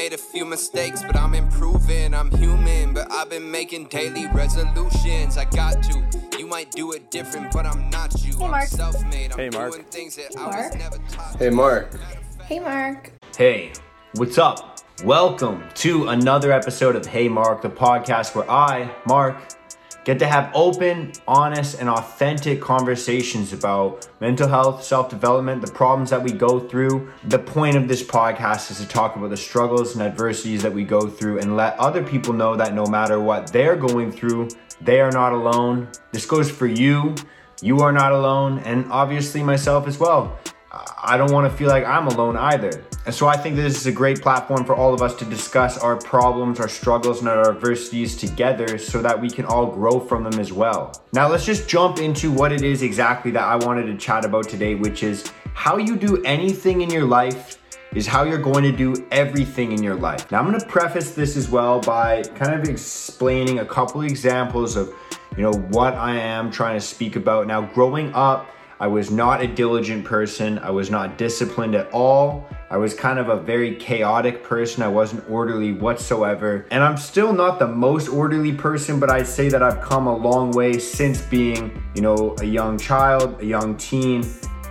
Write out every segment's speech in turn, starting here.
made a few mistakes, but I'm improving. I'm human, but I've been making daily resolutions. I got to. You might do it different, but I'm not you. Hey, Mark. I'm self-made. I'm Hey, Mark. doing things that I Mark. was never taught. Hey, Mark. Hey, Mark. Hey, what's up? Welcome to another episode of Hey Mark, the podcast where I, Mark, get to have open, honest, and authentic conversations about mental health, self development, the problems that we go through. The point of this podcast is to talk about the struggles and adversities that we go through and let other people know that no matter what they're going through, they are not alone. This goes for you. You are not alone, and obviously myself as well. I don't want to feel like I'm alone either. And so I think this is a great platform for all of us to discuss our problems, our struggles, and our adversities together so that we can all grow from them as well. Now, let's just jump into what it is exactly that I wanted to chat about today, which is how you do anything in your life is how you're going to do everything in your life. Now, I'm going to preface this as well by kind of explaining a couple examples of, you know, what I am trying to speak about. Now, growing up, I was not a diligent person. I was not disciplined at all. I was kind of a very chaotic person. I wasn't orderly whatsoever. And I'm still not the most orderly person, but I'd say that I've come a long way since being, you know, a young child, a young teen,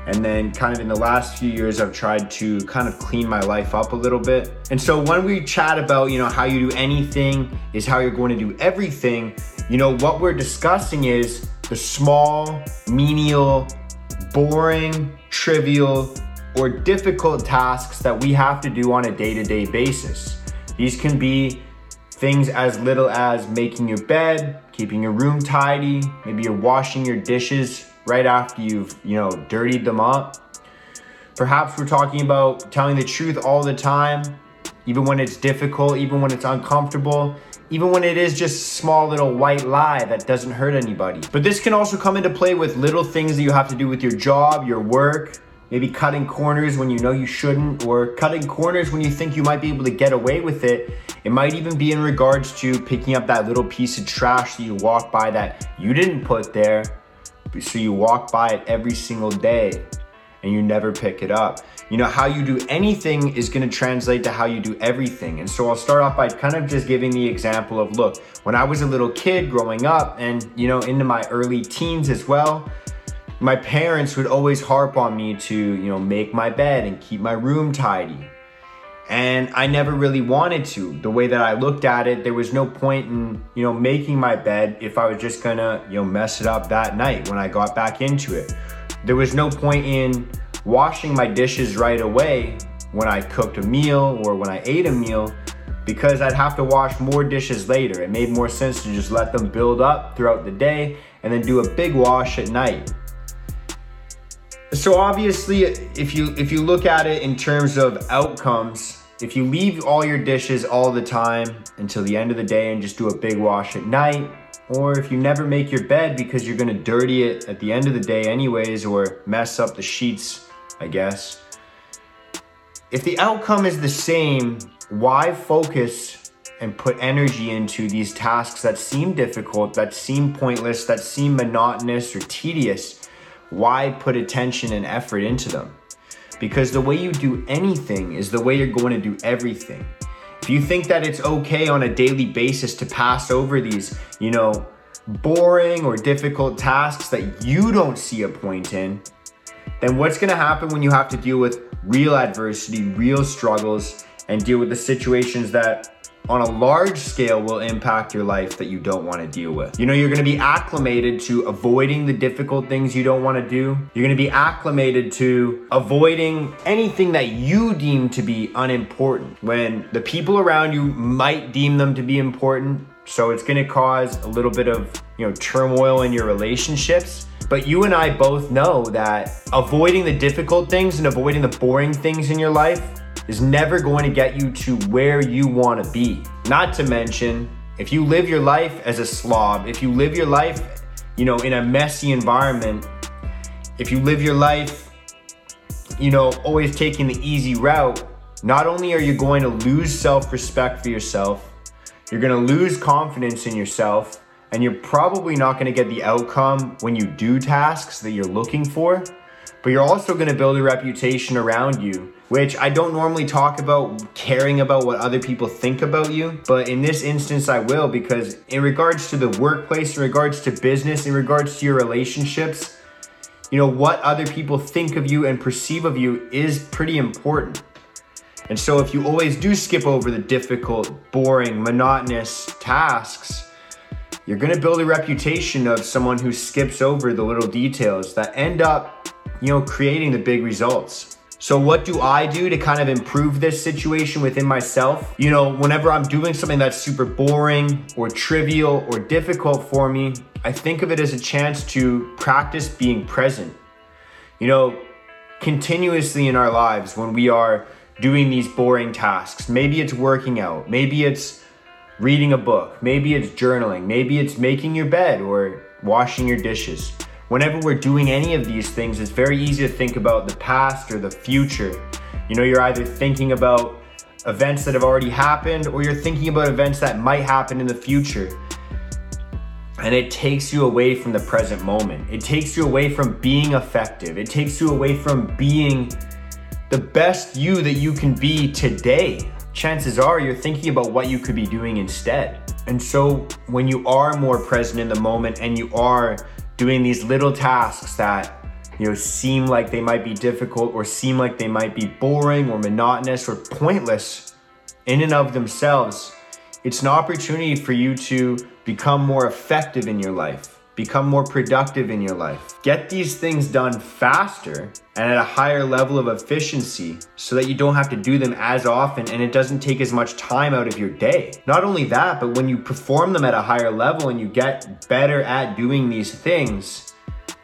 and then, kind of in the last few years, I've tried to kind of clean my life up a little bit. And so, when we chat about, you know, how you do anything is how you're going to do everything, you know, what we're discussing is the small, menial, boring, trivial, or difficult tasks that we have to do on a day to day basis. These can be things as little as making your bed, keeping your room tidy, maybe you're washing your dishes right after you've, you know, dirtied them up. Perhaps we're talking about telling the truth all the time, even when it's difficult, even when it's uncomfortable, even when it is just small little white lie that doesn't hurt anybody. But this can also come into play with little things that you have to do with your job, your work, maybe cutting corners when you know you shouldn't, or cutting corners when you think you might be able to get away with it. It might even be in regards to picking up that little piece of trash that you walk by that you didn't put there, so you walk by it every single day and you never pick it up. You know, how you do anything is gonna translate to how you do everything. And so I'll start off by kind of just giving the example of look, when I was a little kid growing up and, you know, into my early teens as well, my parents would always harp on me to, you know, make my bed and keep my room tidy. And I never really wanted to. The way that I looked at it, there was no point in, you know, making my bed if I was just gonna, you know, mess it up that night when I got back into it. There was no point in washing my dishes right away when I cooked a meal or when I ate a meal because I'd have to wash more dishes later. It made more sense to just let them build up throughout the day and then do a big wash at night. So obviously if you if you look at it in terms of outcomes, if you leave all your dishes all the time until the end of the day and just do a big wash at night, or if you never make your bed because you're gonna dirty it at the end of the day anyways, or mess up the sheets, I guess. If the outcome is the same, why focus and put energy into these tasks that seem difficult, that seem pointless, that seem monotonous or tedious? Why put attention and effort into them? Because the way you do anything is the way you're going to do everything. If you think that it's okay on a daily basis to pass over these, you know, boring or difficult tasks that you don't see a point in, then what's gonna happen when you have to deal with real adversity, real struggles, and deal with the situations that on a large scale will impact your life that you don't want to deal with. You know, you're going to be acclimated to avoiding the difficult things you don't want to do. You're going to be acclimated to avoiding anything that you deem to be unimportant when the people around you might deem them to be important. So it's going to cause a little bit of, you know, turmoil in your relationships. But you and I both know that avoiding the difficult things and avoiding the boring things in your life is never going to get you to where you want to be. Not to mention, if you live your life as a slob, if you live your life, you know, in a messy environment, if you live your life, you know, always taking the easy route, not only are you going to lose self respect for yourself, you're going to lose confidence in yourself, and you're probably not going to get the outcome when you do tasks that you're looking for, but you're also going to build a reputation around you which I don't normally talk about caring about what other people think about you, but in this instance I will because in regards to the workplace, in regards to business, in regards to your relationships, you know, what other people think of you and perceive of you is pretty important. And so if you always do skip over the difficult, boring, monotonous tasks, you're gonna build a reputation of someone who skips over the little details that end up, you know, creating the big results. So, what do I do to kind of improve this situation within myself? You know, whenever I'm doing something that's super boring or trivial or difficult for me, I think of it as a chance to practice being present. You know, continuously in our lives when we are doing these boring tasks, maybe it's working out, maybe it's reading a book, maybe it's journaling, maybe it's making your bed or washing your dishes. Whenever we're doing any of these things, it's very easy to think about the past or the future. You know, you're either thinking about events that have already happened or you're thinking about events that might happen in the future. And it takes you away from the present moment. It takes you away from being effective. It takes you away from being the best you that you can be today. Chances are you're thinking about what you could be doing instead. And so when you are more present in the moment and you are doing these little tasks that you know seem like they might be difficult or seem like they might be boring or monotonous or pointless in and of themselves it's an opportunity for you to become more effective in your life become more productive in your life. Get these things done faster and at a higher level of efficiency so that you don't have to do them as often and it doesn't take as much time out of your day. Not only that, but when you perform them at a higher level and you get better at doing these things,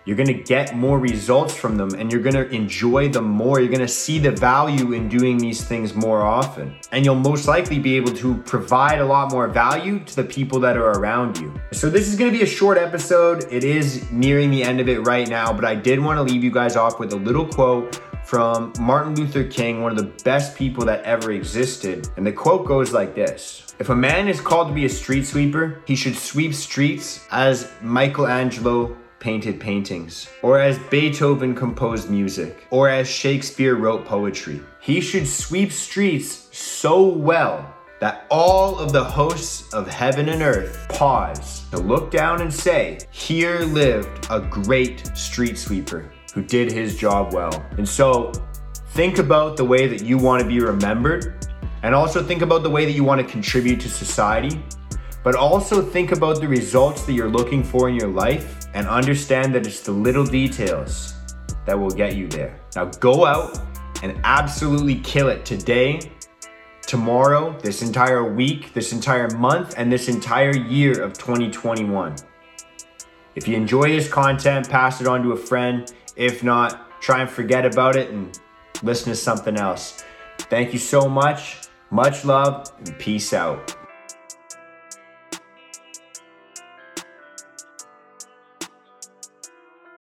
you're gonna get more results from them and you're gonna enjoy them more. You're gonna see the value in doing these things more often. And you'll most likely be able to provide a lot more value to the people that are around you. So, this is gonna be a short episode. It is nearing the end of it right now, but I did wanna leave you guys off with a little quote from Martin Luther King, one of the best people that ever existed. And the quote goes like this If a man is called to be a street sweeper, he should sweep streets as Michelangelo painted paintings, or as Beethoven composed music, or as Shakespeare wrote poetry. He should sweep streets so well that all of the hosts of heaven and earth pause to look down and say, Here lived a great street sweeper who did his job well. And so, think about the way that you want to be remembered, and also think about the way that you want to contribute to society, but also think about the results that you're looking for in your life and understand that it's the little details that will get you there. Now go out and absolutely kill it today, tomorrow, this entire week, this entire month, and this entire year of 2021. If you enjoy this content, pass it on to a friend. If not, try and forget about it and listen to something else. Thank you so much. Much love and peace out.